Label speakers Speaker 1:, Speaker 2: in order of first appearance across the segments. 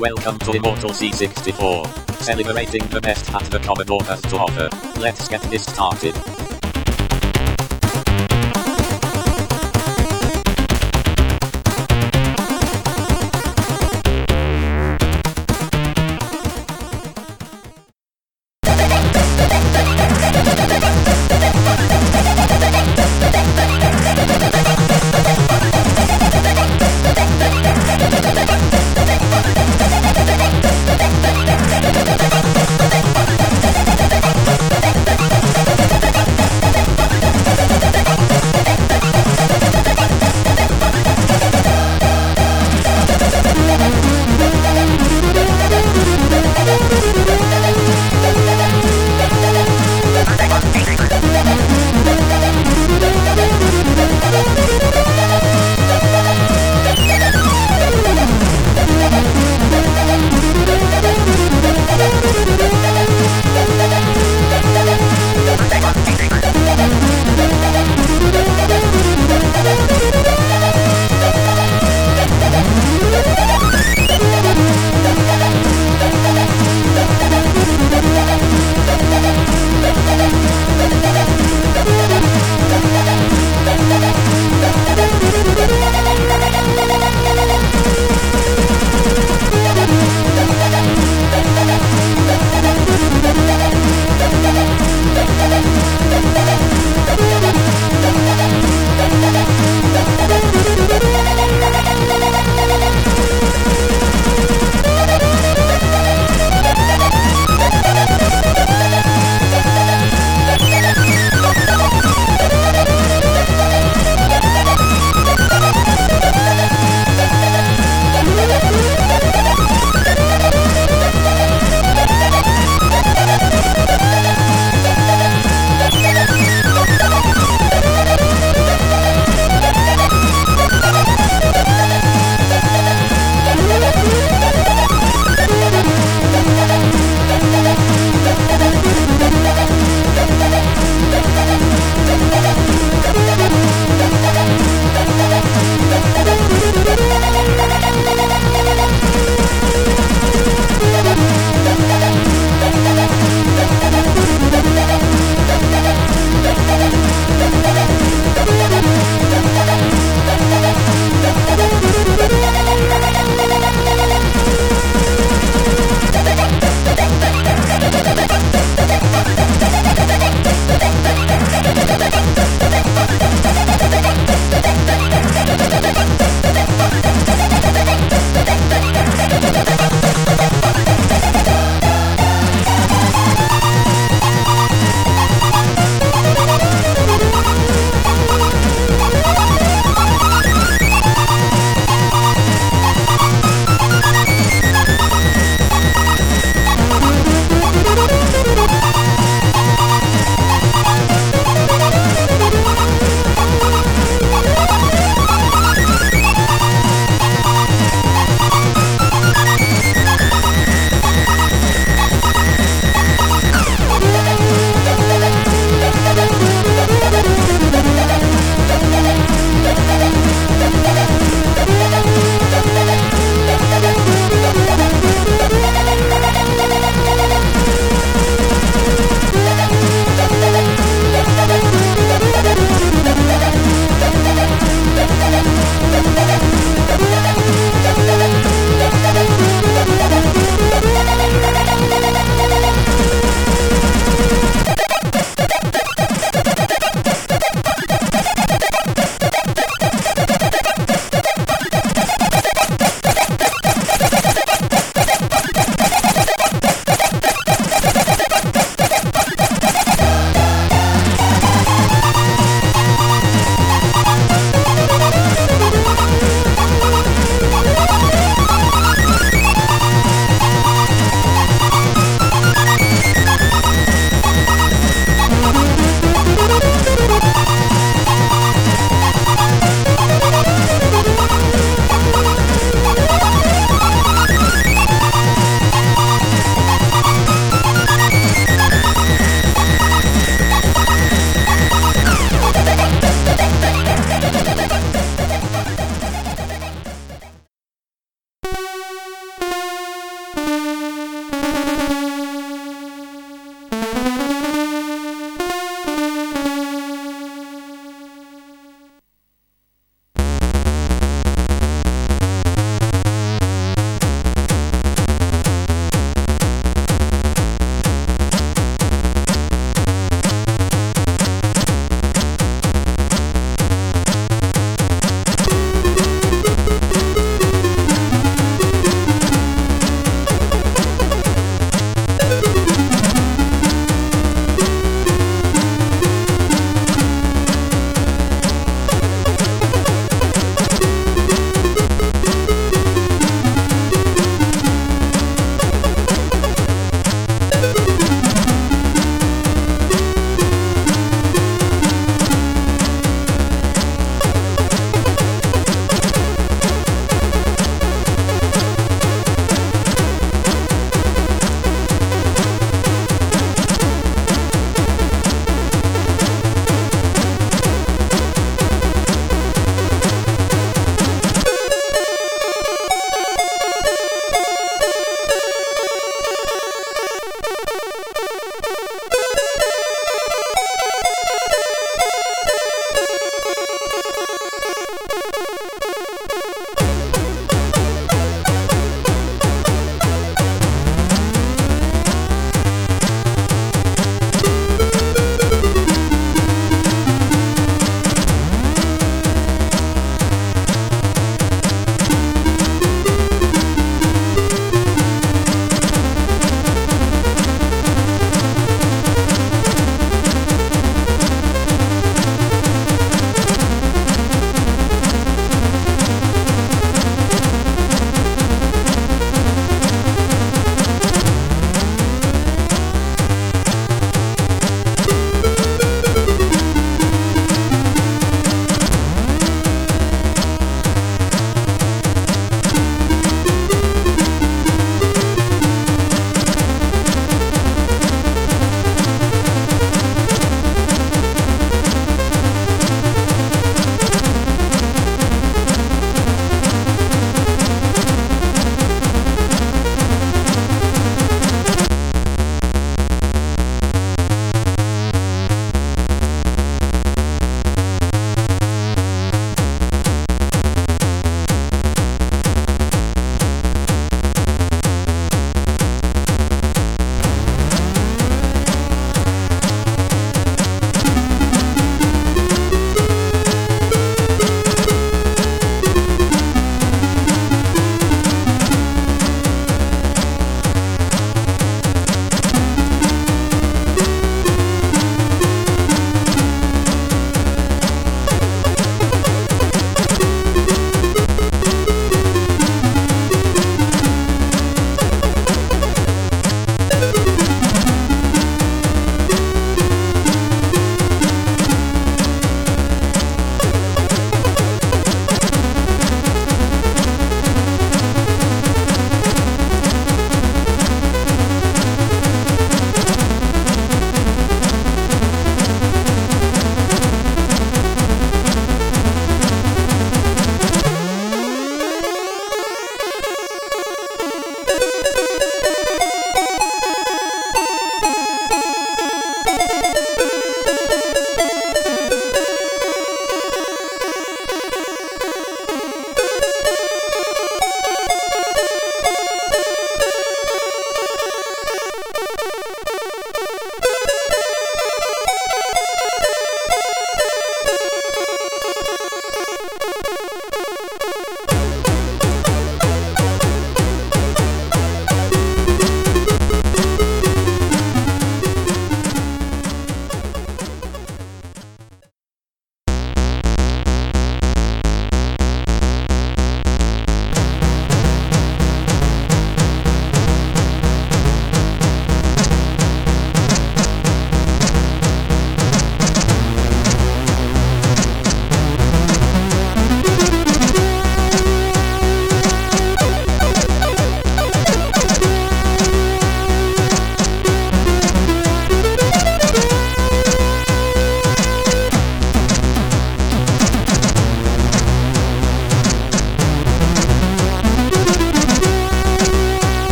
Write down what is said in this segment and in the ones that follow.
Speaker 1: Welcome to Immortal C64. Celebrating the best that the Commodore has to offer. Let's get this started.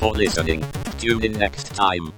Speaker 1: For listening. Tune in next time.